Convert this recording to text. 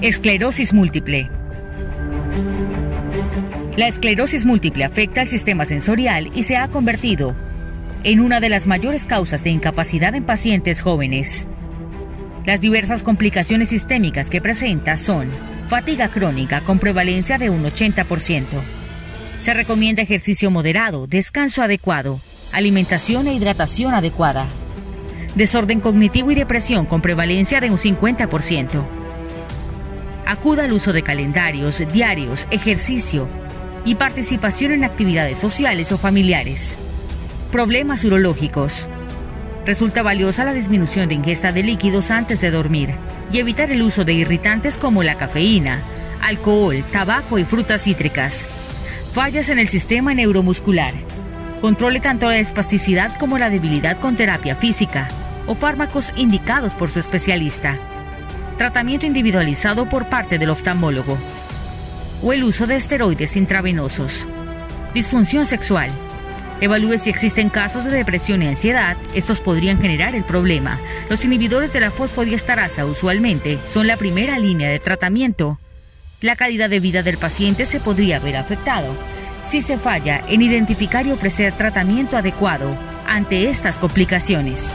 Esclerosis múltiple. La esclerosis múltiple afecta al sistema sensorial y se ha convertido en una de las mayores causas de incapacidad en pacientes jóvenes. Las diversas complicaciones sistémicas que presenta son fatiga crónica con prevalencia de un 80%. Se recomienda ejercicio moderado, descanso adecuado, alimentación e hidratación adecuada. Desorden cognitivo y depresión con prevalencia de un 50%. Acuda al uso de calendarios, diarios, ejercicio, y participación en actividades sociales o familiares. Problemas urológicos. Resulta valiosa la disminución de ingesta de líquidos antes de dormir y evitar el uso de irritantes como la cafeína, alcohol, tabaco y frutas cítricas. Fallas en el sistema neuromuscular. Controle tanto la espasticidad como la debilidad con terapia física o fármacos indicados por su especialista. Tratamiento individualizado por parte del oftalmólogo o el uso de esteroides intravenosos. Disfunción sexual. Evalúe si existen casos de depresión y ansiedad. Estos podrían generar el problema. Los inhibidores de la fosfodiesterasa usualmente son la primera línea de tratamiento. La calidad de vida del paciente se podría ver afectado si se falla en identificar y ofrecer tratamiento adecuado ante estas complicaciones.